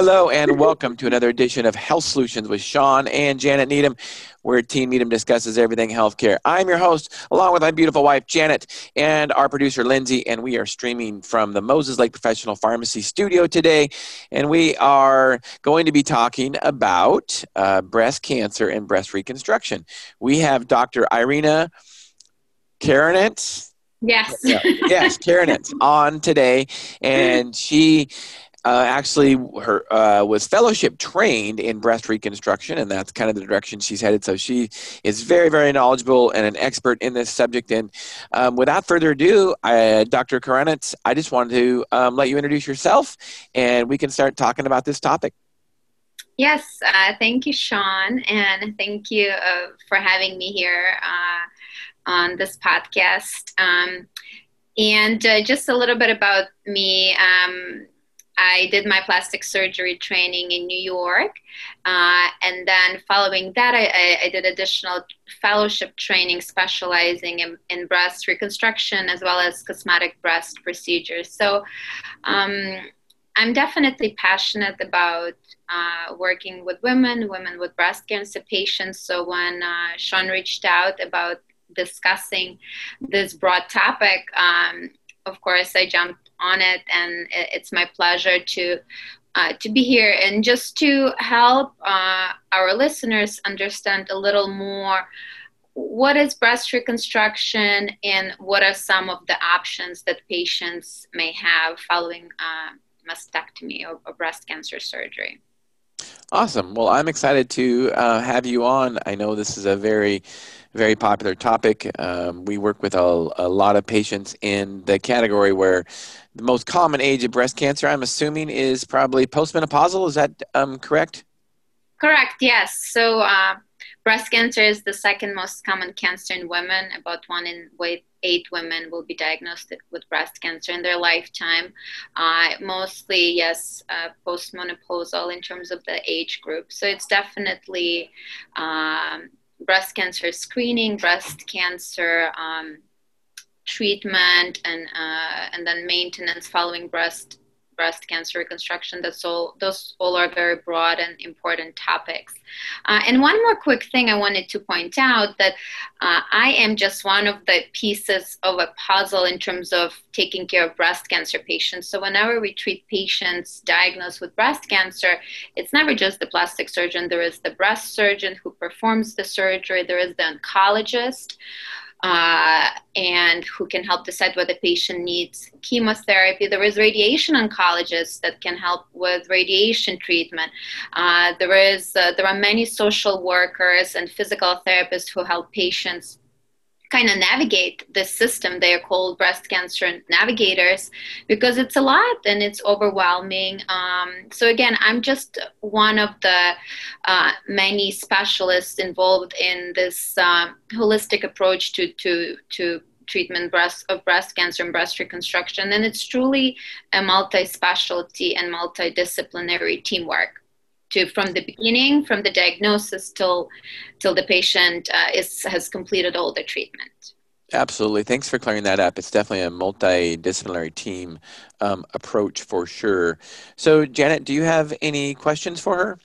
Hello and welcome to another edition of Health Solutions with Shawn and Janet Needham, where Team Needham discusses everything healthcare. I'm your host, along with my beautiful wife, Janet, and our producer, Lindsay, and we are streaming from the Moses Lake Professional Pharmacy studio today. And we are going to be talking about uh, breast cancer and breast reconstruction. We have Dr. Irena Karanetz. Yes. yes, Karanetz on today, and she uh, actually her uh, was fellowship trained in breast reconstruction, and that's kind of the direction she's headed. So she is very, very knowledgeable and an expert in this subject. And um, without further ado, I, Dr. Karanetz, I just wanted to um, let you introduce yourself, and we can start talking about this topic. Yes, uh, thank you, Shawn, and thank you uh, for having me here uh, on this podcast. Um, and uh, just a little bit about me. I did my plastic surgery training in New York. Uh, and then following that, I, I, did additional fellowship training specializing in, in, breast reconstruction as well as cosmetic breast procedures. So um, I'm definitely passionate about uh, working with women, women with breast cancer patients. So when uh, Shawn reached out about discussing this broad topic, um, of course, I jumped on it, and it's my pleasure to uh, to be here and just to help uh, our listeners understand a little more what is breast reconstruction and what are some of the options that patients may have following uh, mastectomy or, or, breast cancer surgery. Awesome. Well, I'm excited to uh, have you on. I know this is a very very popular topic. Um, we work with a, a, lot of patients in the category where the most common age of breast cancer, I'm assuming, is probably postmenopausal. Is that um, correct? Correct, yes. So, uh, breast cancer is the second most common cancer in women. About one in eight women will be diagnosed with breast cancer in their lifetime. Uh, mostly, yes, uh, postmenopausal in terms of the age group. So, it's definitely um, breast cancer screening, breast cancer um, treatment, and uh, and then maintenance following breast breast cancer reconstruction. That's all. Those all are very broad and important topics. Uh, and one more quick thing I wanted to point out that uh, I am just one of the pieces of a puzzle in terms of taking care of breast cancer patients. So whenever we treat patients diagnosed with breast cancer, it's never just the plastic surgeon. There is the breast surgeon who performs the surgery. There is the oncologist uh, and who can help decide whether the patient needs chemotherapy. There is radiation oncologists that can help with radiation treatment. Uh, there is uh, there are many social workers and physical therapists who help patients kind of navigate this system. They are called breast cancer navigators because it's a lot and it's overwhelming. Um, so, again, I'm just one of the uh, many specialists involved in this uh, holistic approach to, to, to treatment breast, of breast cancer and breast reconstruction. And it's truly a multi specialty and multidisciplinary teamwork to from the beginning, from the diagnosis till till the patient uh, is has completed all the treatment. Absolutely. Thanks for clearing that up. It's definitely a multidisciplinary team um, approach for sure. So, Janet, do you have any questions for her?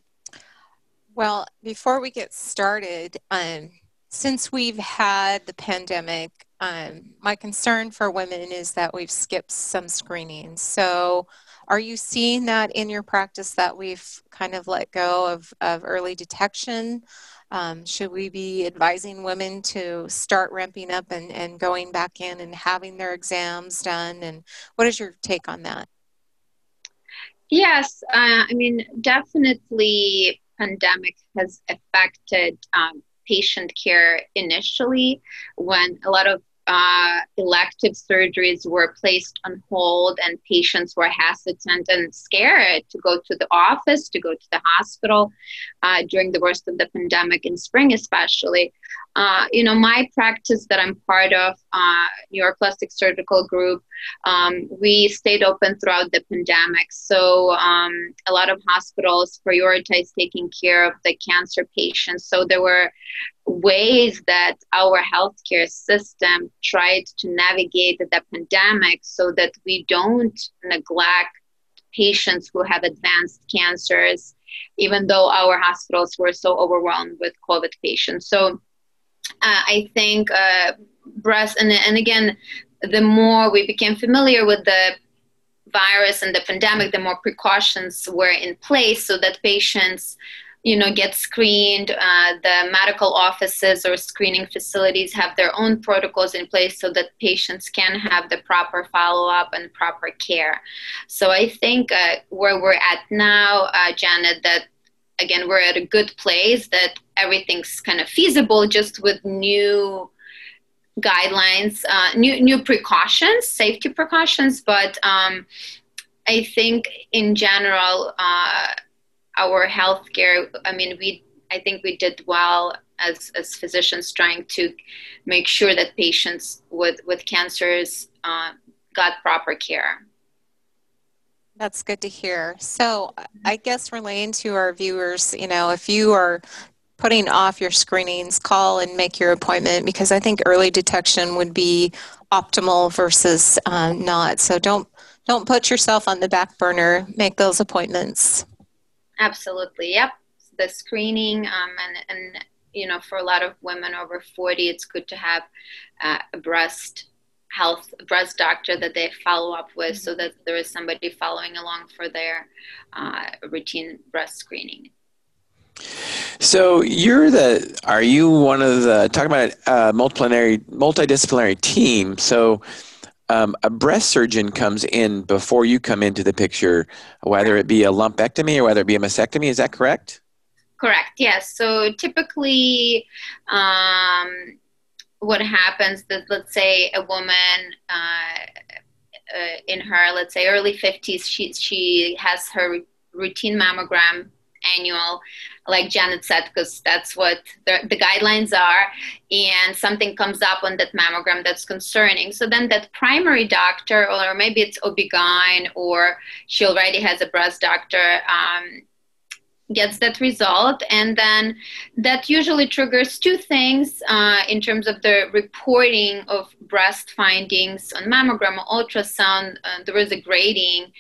Well, before we get started, um, since we've had the pandemic, um, my concern for women is that we've skipped some screenings. So, are you seeing that in your practice that we've kind of let go of, of early detection? Um, should we be advising women to start ramping up and, and going back in and having their exams done? And what is your take on that? Yes, uh, I mean, definitely pandemic has affected um, patient care initially when a lot of uh, elective surgeries were placed on hold and patients were hesitant and scared to go to the office, to go to the hospital uh, during the worst of the pandemic in spring, especially. Uh, you know, my practice that I'm part of, uh, New York Plastic Surgical Group, um, we stayed open throughout the pandemic. So um, a lot of hospitals prioritized taking care of the cancer patients. So there were ways that our healthcare system tried to navigate the pandemic so that we don't neglect patients who have advanced cancers, even though our hospitals were so overwhelmed with COVID patients. So I think uh, breast, and, and again, the more we became familiar with the virus and the pandemic, the more precautions were in place so that patients you know get screened. Uh, the medical offices or screening facilities have their own protocols in place so that patients can have the proper follow-up and proper care. So i think uh, where we're at now uh, janet that again we're at a good place that everything's kind of feasible just with new guidelines uh, new new precautions safety precautions but um, i think in general uh, our healthcare, I mean, we I think we did well as, as physicians trying to make sure that patients with, with cancers uh, got proper care. That's good to hear. So, I guess relaying to our viewers, you know, if you are putting off your screenings, call and make your appointment because I think early detection would be optimal versus uh, not. So don't don't put yourself on the back burner. Make those appointments. Absolutely. Yep. The screening um, and, and, you know, for a lot of women over 40, it's good to have uh, a breast health breast doctor that they follow up with so that there is somebody following along for their uh, routine breast screening. So you're the are you one of the talking about a multidisciplinary multidisciplinary team? So um, a breast surgeon comes in before you come into the picture, whether it be a lumpectomy or whether it be a mastectomy. Is that correct? Correct. Yes. So typically, um, what happens that let's say a woman uh, uh, in her let's say early 50s she she has her routine mammogram annual like Janet said, because that's what the, the, guidelines are, and something comes up on that mammogram that's concerning. So then that primary doctor, or maybe it's OB-GYN, or she already has a breast doctor, um, gets that result and then that usually triggers two things uh, in terms of the reporting of breast findings on mammogram or ultrasound uh, there is a grading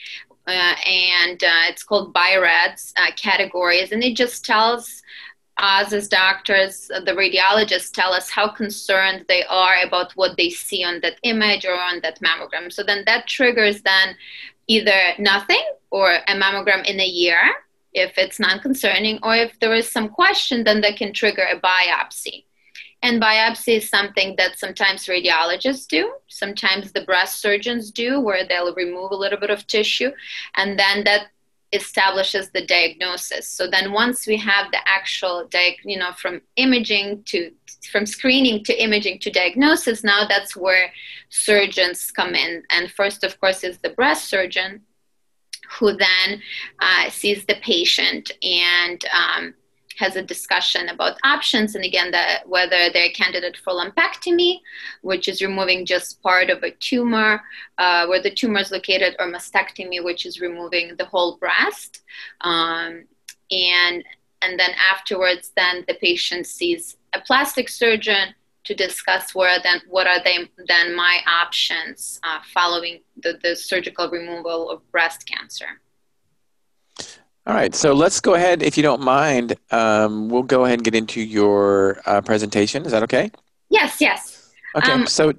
uh, and uh, it's called BI-RADS uh, categories, and it just tells us as doctors, uh, the radiologists tell us how concerned they are about what they see on that image or on that mammogram. So then that triggers then either nothing or a mammogram in a year if it's non-concerning, or if there is some question, then that can trigger a biopsy. And biopsy is something that sometimes radiologists do, sometimes the breast surgeons do, where they'll remove a little bit of tissue, and then that establishes the diagnosis. So then once we have the actual, diag- you know, from imaging to, from screening to imaging to diagnosis, now that's where surgeons come in. And first, of course, is the breast surgeon who then uh, sees the patient and um, has a discussion about options. And again that whether they're a candidate for lumpectomy which is removing just part of a tumor uh, where the tumor is located or mastectomy which is removing the whole breast. Um, and and then afterwards then the patient sees a plastic surgeon to discuss where then what are they then my options uh, following the, the surgical removal of breast cancer all right, so let's go ahead, if you don't mind, um, we'll go ahead and get into your uh, presentation. Is that okay? Yes, yes. Okay, um, so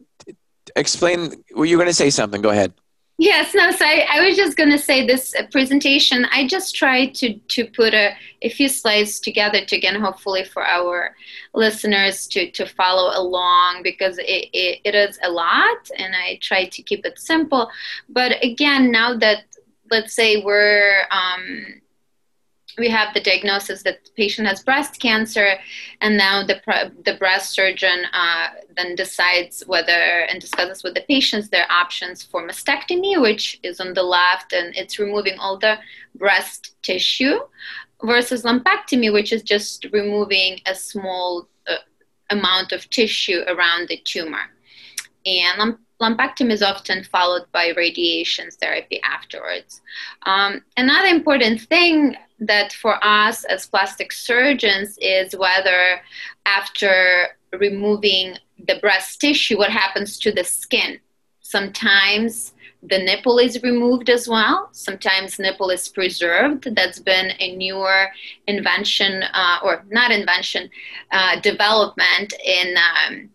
explain, well, you're going to say something. Go ahead. Yes, no, so I, I was just going to say this presentation, I just tried to, to put a, a few slides together to, again, hopefully for our listeners to, to follow along because it, it, it is a lot and I try to keep it simple. But again, now that, let's say we're, um, we have the diagnosis that the patient has breast cancer, and now the, the breast surgeon uh, then decides whether and discusses with the patients their options for mastectomy, which is on the left, and it's removing all the breast tissue, versus lumpectomy, which is just removing a small uh, amount of tissue around the tumor. And lumpectomy is often followed by radiation therapy afterwards. Um, another important thing that for us as plastic surgeons is whether after removing the breast tissue, what happens to the skin. Sometimes the nipple is removed as well. Sometimes nipple is preserved. That's been a newer invention, uh, or not invention, uh, development in, um,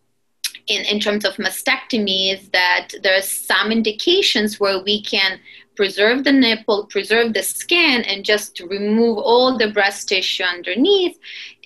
in in terms of mastectomies. That there are some indications where we can preserve the nipple, preserve the skin, and just remove all the breast tissue underneath.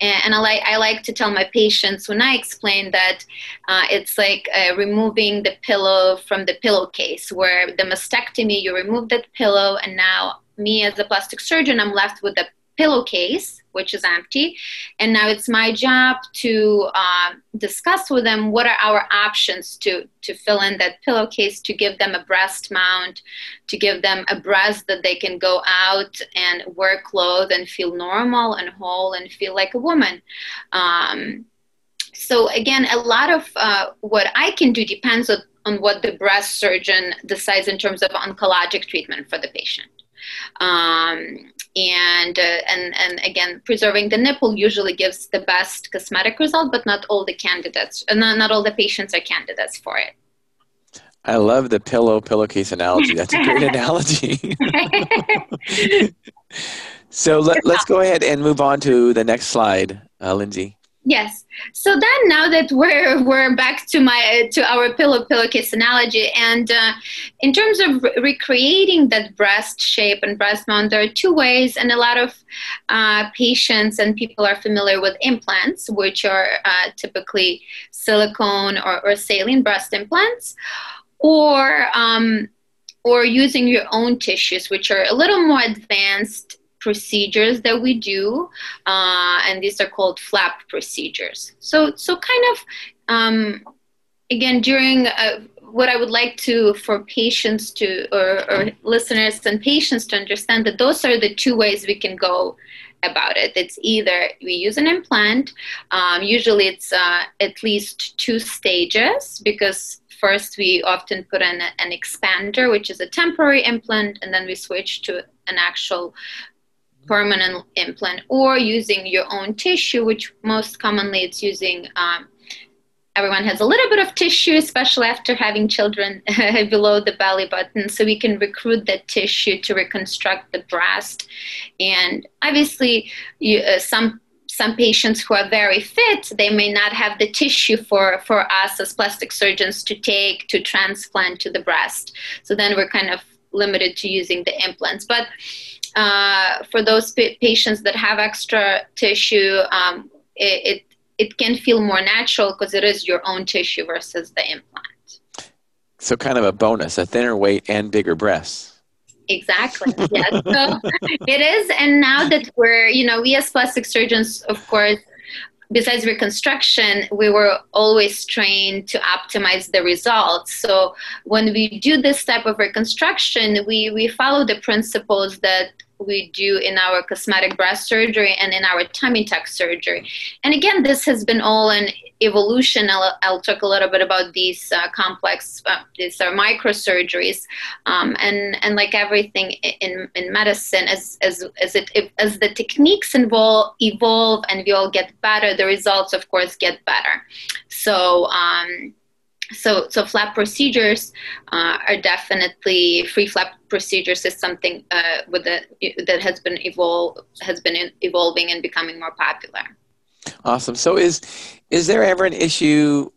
And, I like I like to tell my patients when I explain that uh, it's like uh, removing the pillow from the pillowcase, where the mastectomy you remove that pillow, and now me as a plastic surgeon, I'm left with the pillowcase which is empty. And now it's my job to uh, discuss with them what are our options to, to fill in that pillowcase, to give them a breast mount, to give them a breast that they can go out and wear clothes and feel normal and whole and feel like a woman. Um, so again, a lot of uh, what I can do depends on, on what the breast surgeon decides in terms of oncologic treatment for the patient. Um, and uh, and and again preserving the nipple usually gives the best cosmetic result but not all the candidates uh, not, not all the patients are candidates for it. I love the pillow pillowcase analogy. That's a great analogy. So let, us go ahead and move on to the next slide uh, lindsay Yes. So then, now that we're we're back to my to our pillow pillowcase analogy, and uh, in terms of re- recreating that breast shape and breast mount, there are two ways, and a lot of uh, patients and people are familiar with implants, which are uh, typically silicone or, or saline breast implants, or um, or using your own tissues, which are a little more advanced procedures that we do, uh, and these are called flap procedures. So, so kind of um, again during uh, what I would like to for patients to or, or listeners and patients to understand that those are the two ways we can go about it. It's either we use an implant, um, usually it's uh, at least two stages because first we often put in an expander, which is a temporary implant, and then we switch to an actual permanent implant or using your own tissue, which most commonly it's using. Um, everyone has a little bit of tissue, especially after having children below the belly button, so we can recruit that tissue to reconstruct the breast. And obviously, you, uh, some some patients who are very fit, they may not have the tissue for, for us as plastic surgeons to take to transplant to the breast. So then we're kind of limited to using the implants. But uh, for those p- patients that have extra tissue, um, it, it, it can feel more natural because it is your own tissue versus the implant. So, kind of a bonus, a thinner weight and bigger breasts. Exactly. Yes. so it is. And now that we're, you know, we as plastic surgeons, of course, besides reconstruction, we were always trained to optimize the results. So when we do this type of reconstruction, we, we follow the principles that we do in our cosmetic breast surgery and in our tummy tuck surgery. And again, this has been all an evolution. I'll, I'll talk a little bit about these uh, complex, uh, these are microsurgeries, um, and and like everything in in medicine, as as as it as the techniques involve evolve and we all get better, the results of course get better. So. Um, so so flap procedures uh, are definitely free flap procedures is something uh, with the, that has been evolve has been evolving and becoming more popular awesome so is is there ever an issue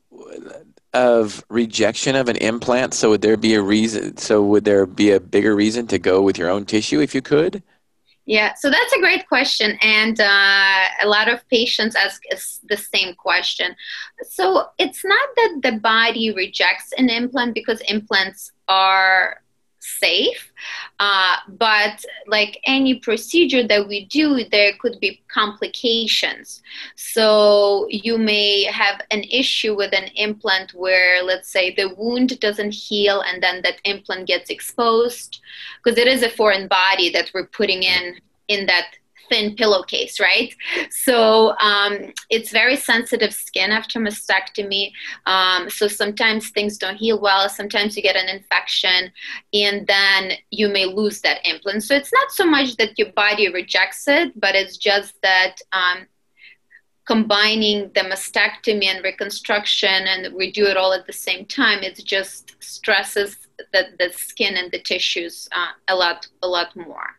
of rejection of an implant so would there be a reason so would there be a bigger reason to go with your own tissue if you could yeah, so that's a great question. And uh, a lot of patients ask the same question. So it's not that the body rejects an implant because implants are safe. Uh, but like any procedure that we do, there could be complications. So you may have an issue with an implant where, let's say, the wound doesn't heal and then that implant gets exposed because it is a foreign body that we're putting in in that thin pillowcase, right? So um, it's very sensitive skin after mastectomy. Um, so sometimes things don't heal well. Sometimes you get an infection, and then you may lose that implant. So it's not so much that your body rejects it, but it's just that. Um, combining the mastectomy and reconstruction and we do it all at the same time it just stresses the, the skin and the tissues uh, a lot a lot more.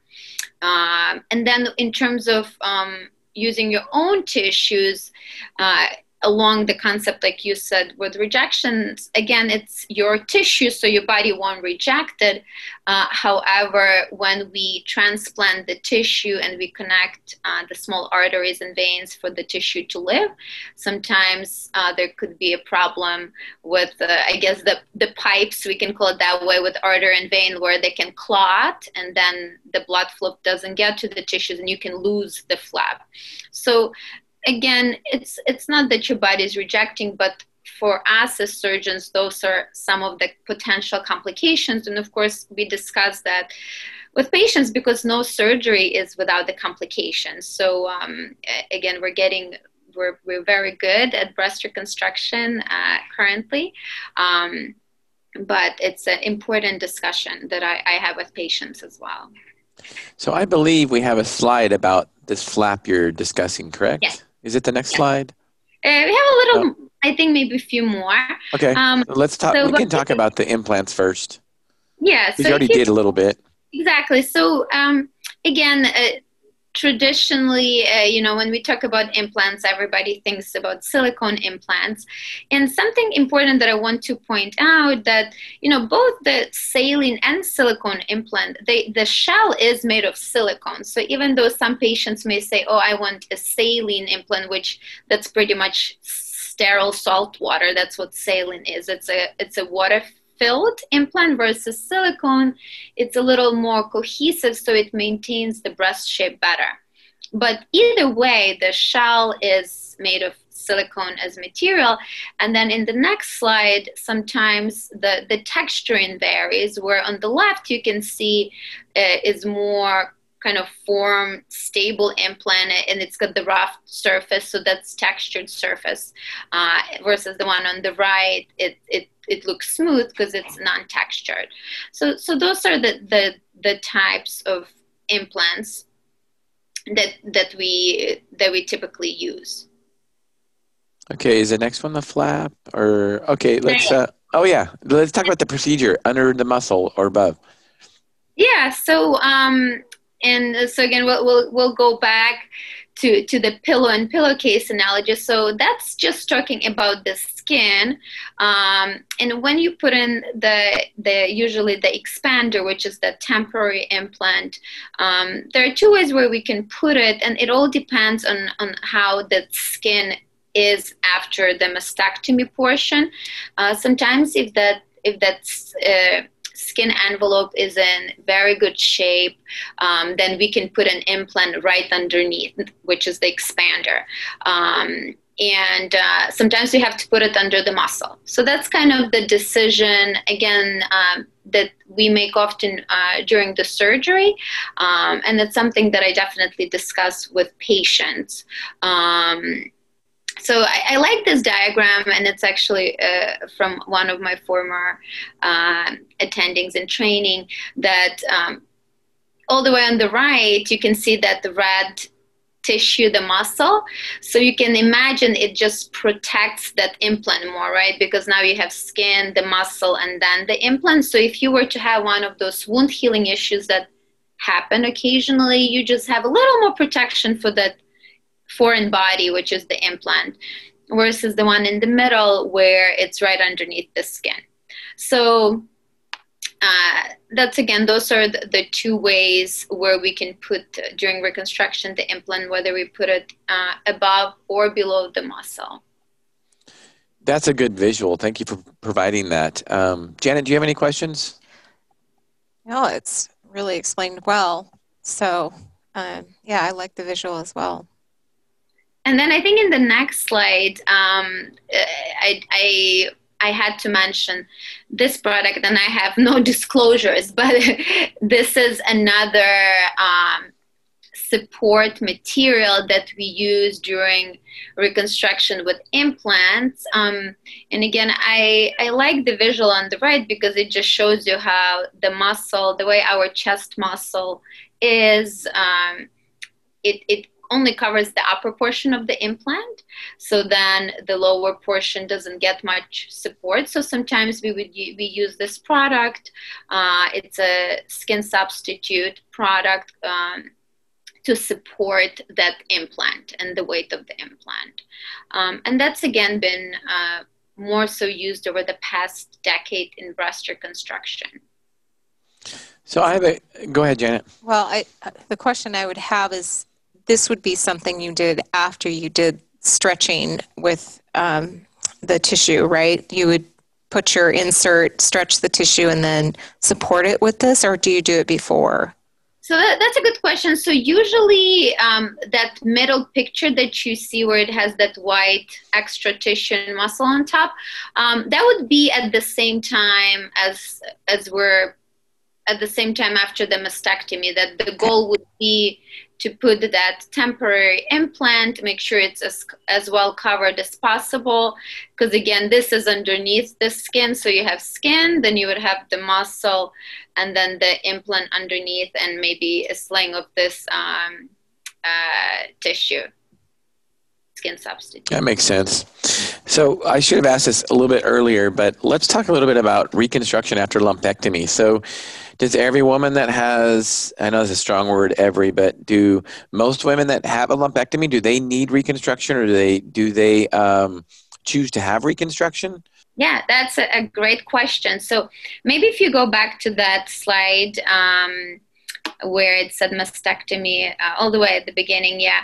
Um, and then in terms of um, using your own tissues, uh, along the concept like you said with rejections again it's your tissue so your body won't reject it. Uh, however when we transplant the tissue and we connect uh, the small arteries and veins for the tissue to live sometimes uh, there could be a problem with i guess the, the pipes we can call it that way with artery and vein where they can clot and then the blood flow doesn't get to the tissues and you can lose the flap. So again, it's it's not that your body is rejecting, but for us as surgeons, those are some of the potential complications. And of course, we discuss that with patients because no surgery is without the complications. So um, again, we're getting we're, we're very good at breast reconstruction uh, currently. Um, but it's an important discussion that I, I have with patients as well. So I believe we have a slide about this flap you're discussing, correct? Yes. Is it the next slide? Uh, we have a little. I think maybe a few more. Okay. Um, let's talk. So we can talk about the implants first. Yeah. So you already did a little bit. Exactly. So um, again, uh, traditionally, uh, you know, when we talk about implants, everybody thinks about silicone implants. And something important that I want to point out that, you know, both the saline and silicone implant, they, the shell is made of silicone. So even though some patients may say, oh, I want a saline implant, which that's pretty much sterile salt water. That's what saline is. It's a, it's a water filled implant versus silicone, it's a little more cohesive so it maintains the breast shape better. But either way, the shell is made of silicone as material. And then in the next slide, sometimes the, the texturing varies, where on the left you can see uh, is more kind of form stable implant and it's got the rough surface so that's textured surface uh, versus the one on the right it, it it looks smooth because it's non-textured. So so those are the the the types of implants that that we that we typically use. Okay, is the next one the flap or okay? Let's. Uh, oh yeah, let's talk about the procedure under the muscle or above. Yeah. So um, and so again, we'll we'll, we'll go back to, to the pillow and pillowcase analogy. So that's just talking about the skin. Um, and when you put in the, the usually the expander, which is the temporary implant, um, there are two ways where we can put it, and it all depends on, on how the skin is after the mastectomy portion. Uh, sometimes if that if that's uh, skin envelope is in very good shape, um, then we can put an implant right underneath, which is the expander. Um, and uh, sometimes we have to put it under the muscle. So that's kind of the decision, again, um, that we make often uh, during the surgery. Um, and it's something that I definitely discuss with patients. Um, so I, I, like this diagram, and it's actually uh, from one of my former uh, attendings in training. That um, all the way on the right, you can see that the red tissue, the muscle. So you can imagine it just protects that implant more, right? Because now you have skin, the muscle, and then the implant. So if you were to have one of those wound healing issues that happen occasionally, you just have a little more protection for that foreign body, which is the implant, versus the one in the middle where it's right underneath the skin. So uh, that's again, those are the, the, two ways where we can put uh, during reconstruction the implant, whether we put it uh, above or below the muscle. That's a good visual. Thank you for providing that. Um, Janet, do you have any questions? No, it's really explained well. So, um, yeah, I like the visual as well. And then I think in the next slide, um, I, I I had to mention this product, and I have no disclosures, but this is another um, support material that we use during reconstruction with implants. Um, and again, I, I like the visual on the right because it just shows you how the muscle, the way our chest muscle is, um, it, it only covers the upper portion of the implant so then the lower portion doesn't get much support. So sometimes we would we use this product uh, it's a skin substitute product um, to support that implant and the weight of the implant. Um, and that's again been uh, more so used over the past decade in breast reconstruction. So I have a go ahead, Janet. Well, I, the question I would have is this would be something you did after you did stretching with um, the tissue, right? You would put your insert, stretch the tissue, and then support it with this, or do you do it before? So that, that's a good question. So usually um, that middle picture that you see where it has that white extra tissue and muscle on top, um, that would be at the same time as as we're at the same time after the mastectomy. That the goal would be to put that temporary implant, make sure it's as, as well covered as possible. Because again, this is underneath the skin. So you have skin, then you would have the muscle, and then the implant underneath, and maybe a sling of this um, uh, tissue. Skin substitute. That makes sense. So I should have asked this a little bit earlier, but let's talk a little bit about reconstruction after lumpectomy. So does every woman that has i know it's a strong word every but do most women that have a lumpectomy do they need reconstruction or do they do they um, choose to have reconstruction? Yeah that's a, great question. So maybe if you go back to that slide um, where it said mastectomy uh, all the way at the beginning yeah.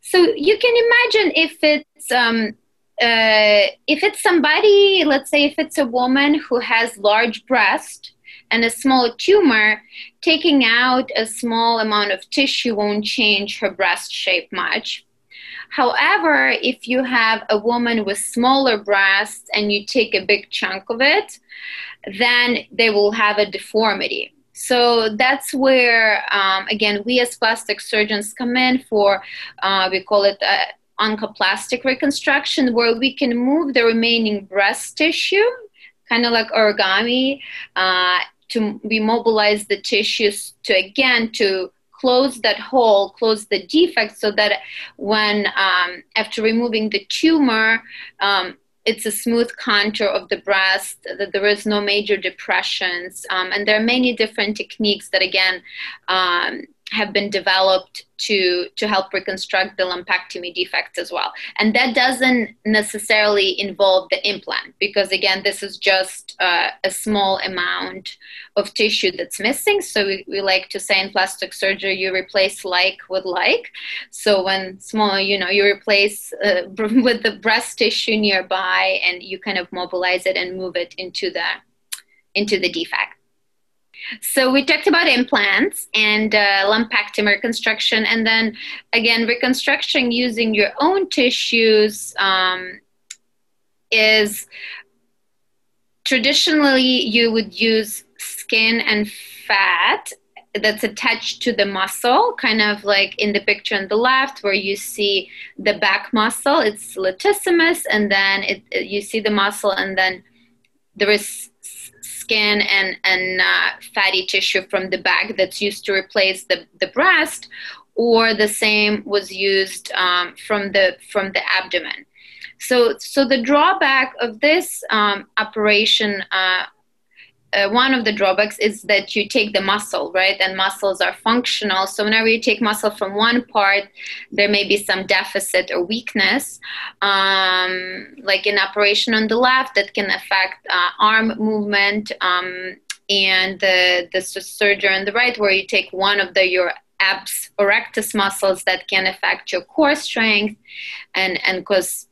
So you can imagine if it's um, uh, if it's somebody let's say if it's a woman who has large breast and a small tumor, taking out a small amount of tissue won't change her breast shape much. However, if you have a woman with smaller breasts and you take a big chunk of it, then they will have a deformity. So that's where, um, again, we as plastic surgeons come in for, uh, we call it uh, oncoplastic reconstruction, where we can move the remaining breast tissue, kind of like origami, uh, to we mobilize the tissues to again to close that hole, close the defect, so that when um, after removing the tumor, um, it's a smooth contour of the breast, that there is no major depressions, um, and there are many different techniques that again um, have been developed to to help reconstruct the lumpectomy defects as well. And that doesn't necessarily involve the implant because again this is just uh, a small amount of tissue that's missing. So we, we like to say in plastic surgery you replace like with like. So when small you know you replace uh, with the breast tissue nearby and you kind of mobilize it and move it into the into the defect so we talked about implants and uh, lumpectomy reconstruction, and then again, reconstruction using your own tissues um, is traditionally you would use skin and fat that's attached to the muscle, kind of like in the picture on the left, where you see the back muscle. It's latissimus, and then it, it, you see the muscle, and then there is skin and, and uh, fatty tissue from the back that's used to replace the, the breast, or the same was used um, from, the, from the abdomen. So, so the drawback of this um, operation uh, uh, one of the drawbacks is that you take the muscle, right? And muscles are functional. So whenever you take muscle from one part, there may be some deficit or weakness, um, like in operation on the left, that can affect uh, arm movement. Um, and the, the surgery on the right, where you take one of the your abs or rectus muscles that can affect your core strength and, and cause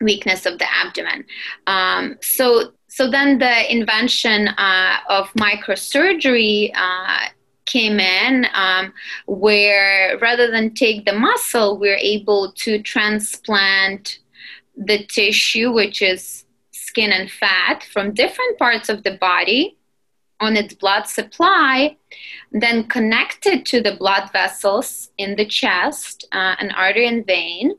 weakness of the abdomen. Um, so so then the invention uh, of microsurgery uh, came in um, where rather than take the muscle we're able to transplant the tissue which is skin and fat from different parts of the body on its blood supply then connect it to the blood vessels in the chest uh, an artery and vein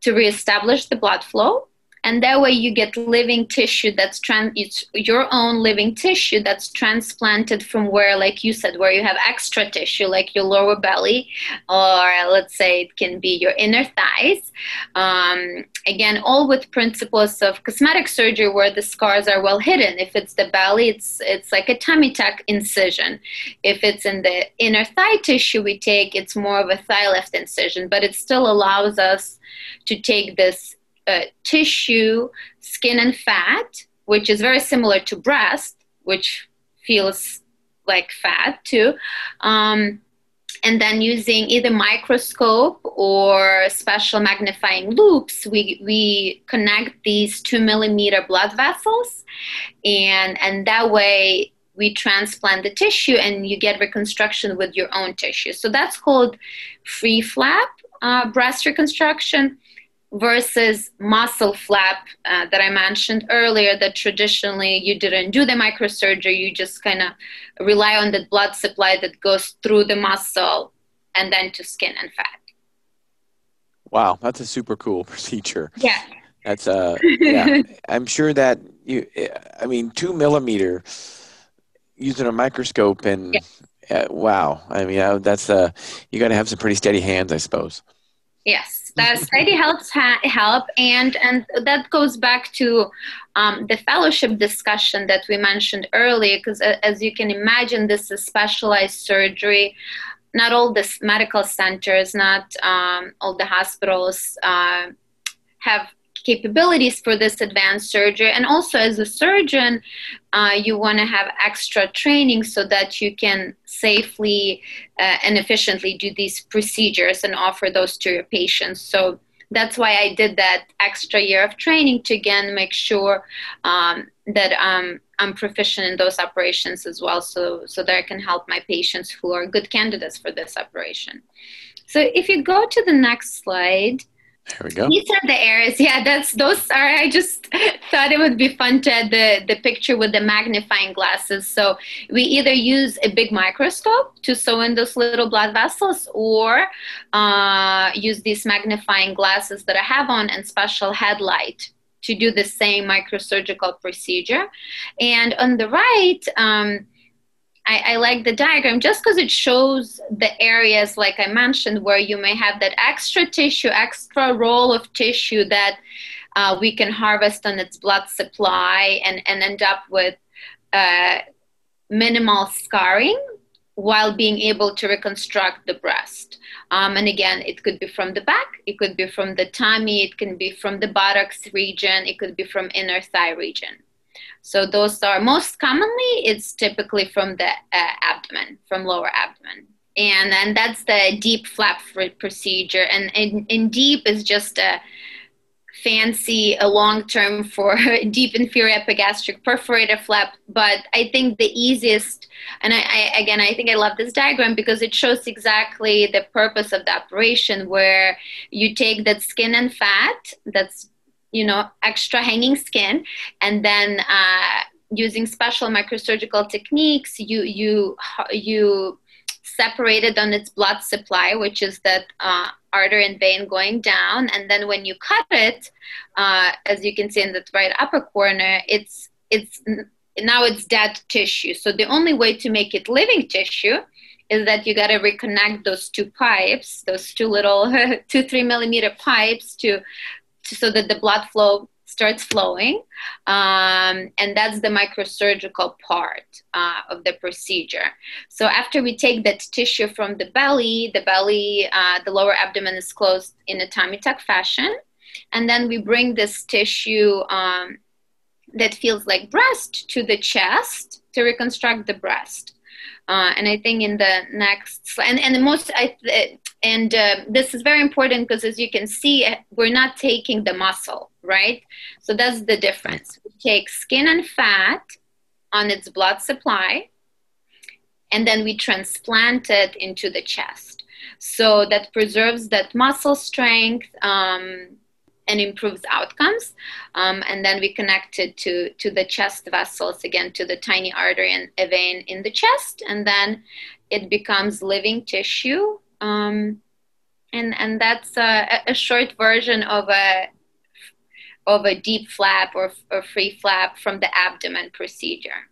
to reestablish the blood flow and that way you get living tissue that's trans it's your own living tissue that's transplanted from where like you said where you have extra tissue like your lower belly or let's say it can be your inner thighs. Um, again all with principles of cosmetic surgery where the scars are well hidden. If it's the belly it's it's like a tummy tuck incision. If it's in the inner thigh tissue we take it's more of a thigh lift incision but it still allows us to take this uh, tissue, skin, and fat, which is very similar to breast, which feels like fat too. Um, and then using either microscope or special magnifying loupes, we, we connect these two millimeter blood vessels, and, and that way we transplant the tissue and you get reconstruction with your own tissue. So that's called free flap uh, breast reconstruction versus muscle flap uh, that I mentioned earlier, that traditionally you didn't do the microsurgery, you just kind of rely on the blood supply that goes through the muscle and then to skin and fat. Wow, that's a super cool procedure. Yeah. That's uh yeah. I'm sure that you I mean 2 millimeter using a microscope and yeah. uh, wow. I mean uh, that's uh you got to have some pretty steady hands I suppose. Yes that study helps ha- help and and that goes back to um, the fellowship discussion that we mentioned earlier because as you can imagine this is specialized surgery. Not all the medical centers not um, all the hospitals uh, have capabilities for this advanced surgery. And also, as a surgeon, uh, you want to have extra training so that you can safely uh, and efficiently do these procedures and offer those to your patients. So that's why I did that extra year of training to again make sure um, that um, I'm proficient in those operations as well, so so that I can help my patients who are good candidates for this operation. So if you go to the next slide. There we go. These are the areas. Yeah, that's those are. I just thought it would be fun to add the the picture with the magnifying glasses. So we either use a big microscope to sew in those little blood vessels, or uh, use these magnifying glasses that I have on and special headlight to do the same microsurgical procedure. And on the right. Um, I, I, like the diagram just because it shows the areas, like I mentioned, where you may have that extra tissue, extra roll of tissue that uh, we can harvest on its blood supply and, and end up with uh, minimal scarring while being able to reconstruct the breast. Um, and again, it could be from the back, it could be from the tummy, it can be from the buttocks region, it could be from inner thigh region. So those are most commonly it's typically from the uh, abdomen, from lower abdomen. And then that's the DIEP flap procedure. And in, in DIEP is just a fancy, a long term for deep inferior epigastric perforator flap. But I think the easiest, and I, I, again, I think I love this diagram because it shows exactly the purpose of the operation where you take that skin and fat that's you know extra hanging skin. And then uh, using special microsurgical techniques you you you separate it on its blood supply which is that uh, artery and vein going down. And then when you cut it uh, as you can see in the right upper corner it's it's now it's dead tissue. So the only way to make it living tissue is that you got to reconnect those two pipes those two little two three millimeter pipes to so that the blood flow starts flowing. Um, and that's the microsurgical part uh, of the procedure. So after we take that tissue from the belly, the belly, uh, the lower abdomen is closed in a tummy tuck fashion. And then we bring this tissue um, that feels like breast to the chest to reconstruct the breast. Uh, and I think in the next and and most I and uh, this is very important because as you can see, we're not taking the muscle, right? So that's the difference. We take skin and fat on its blood supply, and then we transplant it into the chest. So that preserves that muscle strength. Um, and improves outcomes. Um, and then we connect it to, to the chest vessels, again, to the tiny artery and vein in the chest. And then it becomes living tissue. Um, and, and that's a, a, short version of a of a DIEP flap or, or free flap from the abdomen procedure.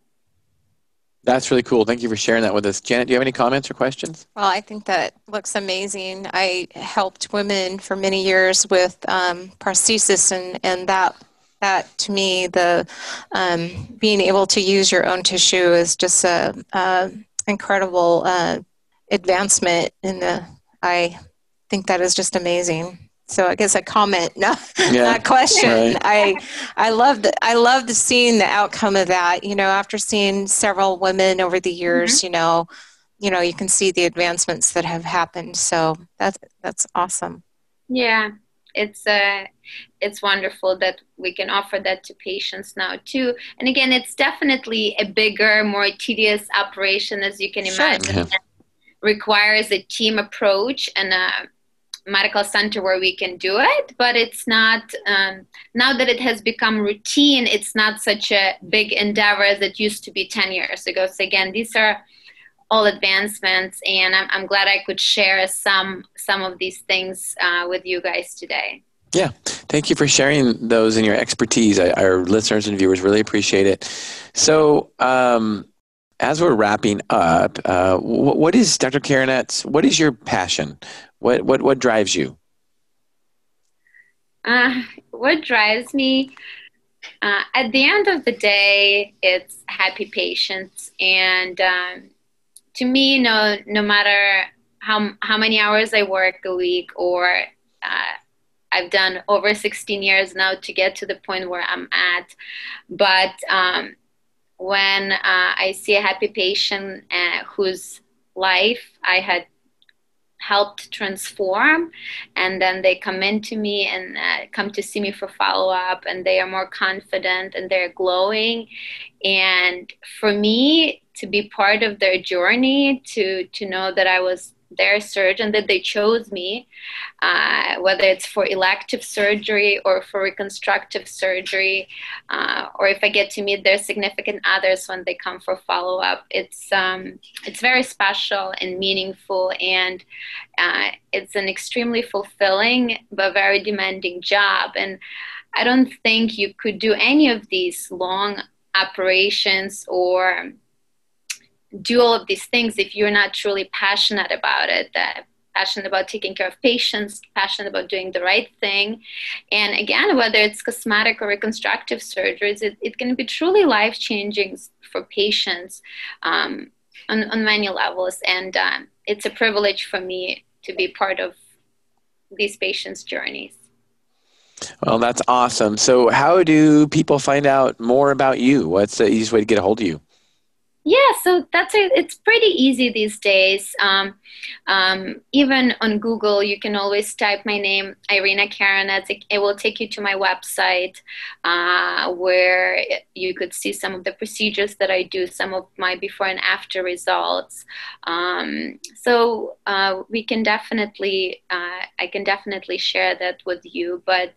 That's really cool. Thank you for sharing that with us. Janet, do you have any comments or questions? Well, I think that looks amazing. I helped women for many years with um, prosthesis, and, and that that to me, the um, being able to use your own tissue is just a, a incredible uh, advancement in the. I think that is just amazing. So I guess a comment, not, yeah, not question. Right. I I love the I love the seeing the outcome of that. You know, after seeing several women over the years, mm-hmm. you know, you know, you can see the advancements that have happened. So that's that's awesome. Yeah, it's uh, it's wonderful that we can offer that to patients now too. And again, it's definitely a bigger, more tedious operation, as you can imagine. Sure. Requires a team approach and a medical center where we can do it but it's not um, now that it has become routine it's not such a big endeavor as it used to be 10 years ago. So again these are all advancements and i'm, I'm glad i could share some some of these things uh, with you guys today. Yeah. Thank you for sharing those and your expertise. I, our listeners and viewers really appreciate it. So um, as we're wrapping up, uh, what is Dr. Karanetz? What is your passion? What what what drives you? Uh, what drives me? Uh, at the end of the day, it's happy patients, and um, to me, no no matter how how many hours I work a week, or uh, I've done over 16 years now to get to the point where I'm at, but um, when uh, I see a happy patient uh, whose life I had helped transform and then they come into me and uh, come to see me for follow-up and they are more confident and they're glowing. And for me to be part of their journey to to know that i was their surgeon that they chose me, uh, whether it's for elective surgery or for reconstructive surgery, uh, or if I get to meet their significant others when they come for follow up. It's um, it's very special and meaningful, and uh, it's an extremely fulfilling but very demanding job. And I don't think you could do any of these long operations or do all of these things if you're not truly passionate about it passionate about taking care of patients passionate about doing the right thing and again whether it's cosmetic or reconstructive surgeries it, it can be truly life changing for patients um, on, on, many levels and um, it's a privilege for me to be part of these patients journeys well, that's awesome. So, how do people find out more about you? What's the easiest way to get a hold of you? Yeah, so that's a, it's pretty easy these days. Um, um, even on Google, you can always type my name, Irena Karanetz, it will take you to my website uh, where you could see some of the procedures that I do, some of my before and after results. Um, so uh, we can definitely, uh, I can definitely share that with you. But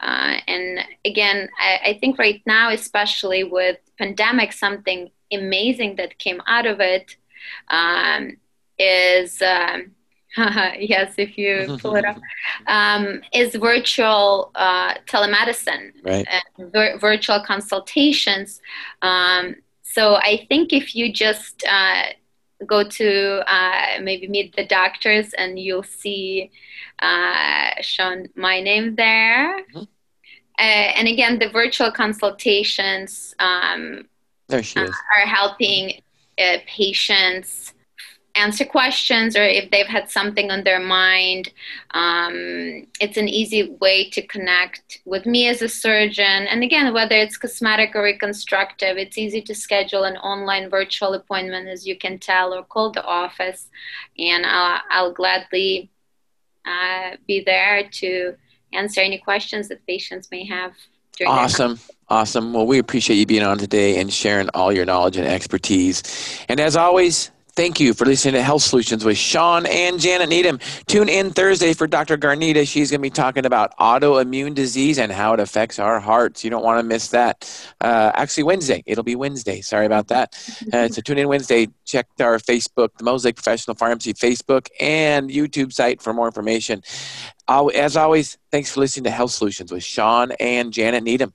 uh, and again, I, I think right now, especially with pandemic, something amazing that came out of it um, is um, yes, if you pull it up, um, is virtual uh, telemedicine, right. vir- virtual consultations. Um, so I think if you just uh, go to uh, maybe meet the doctors and you'll see uh, shown my name there. Mm-hmm. Uh, and again, the virtual consultations um, there she is. Uh, are helping uh, patients answer questions or if they've had something on their mind. Um, it's an easy way to connect with me as a surgeon. And again, whether it's cosmetic or reconstructive, it's easy to schedule an online virtual appointment, as you can tell, or call the office. And I'll, I'll gladly uh, be there to answer any questions that patients may have. Awesome. Awesome. Well, we appreciate you being on today and sharing all your knowledge and expertise. And as always, Thank you for listening to Health Solutions with Shawn and Janet Needham. Tune in Thursday for Dr. Garnita. She's going to be talking about autoimmune disease and how it affects our hearts. You don't want to miss that. Uh, actually, Wednesday. It'll be Wednesday. Sorry about that. Uh, so tune in Wednesday. Check our Facebook, the Moses Lake Professional Pharmacy Facebook and YouTube site for more information. As always, thanks for listening to Health Solutions with Shawn and Janet Needham.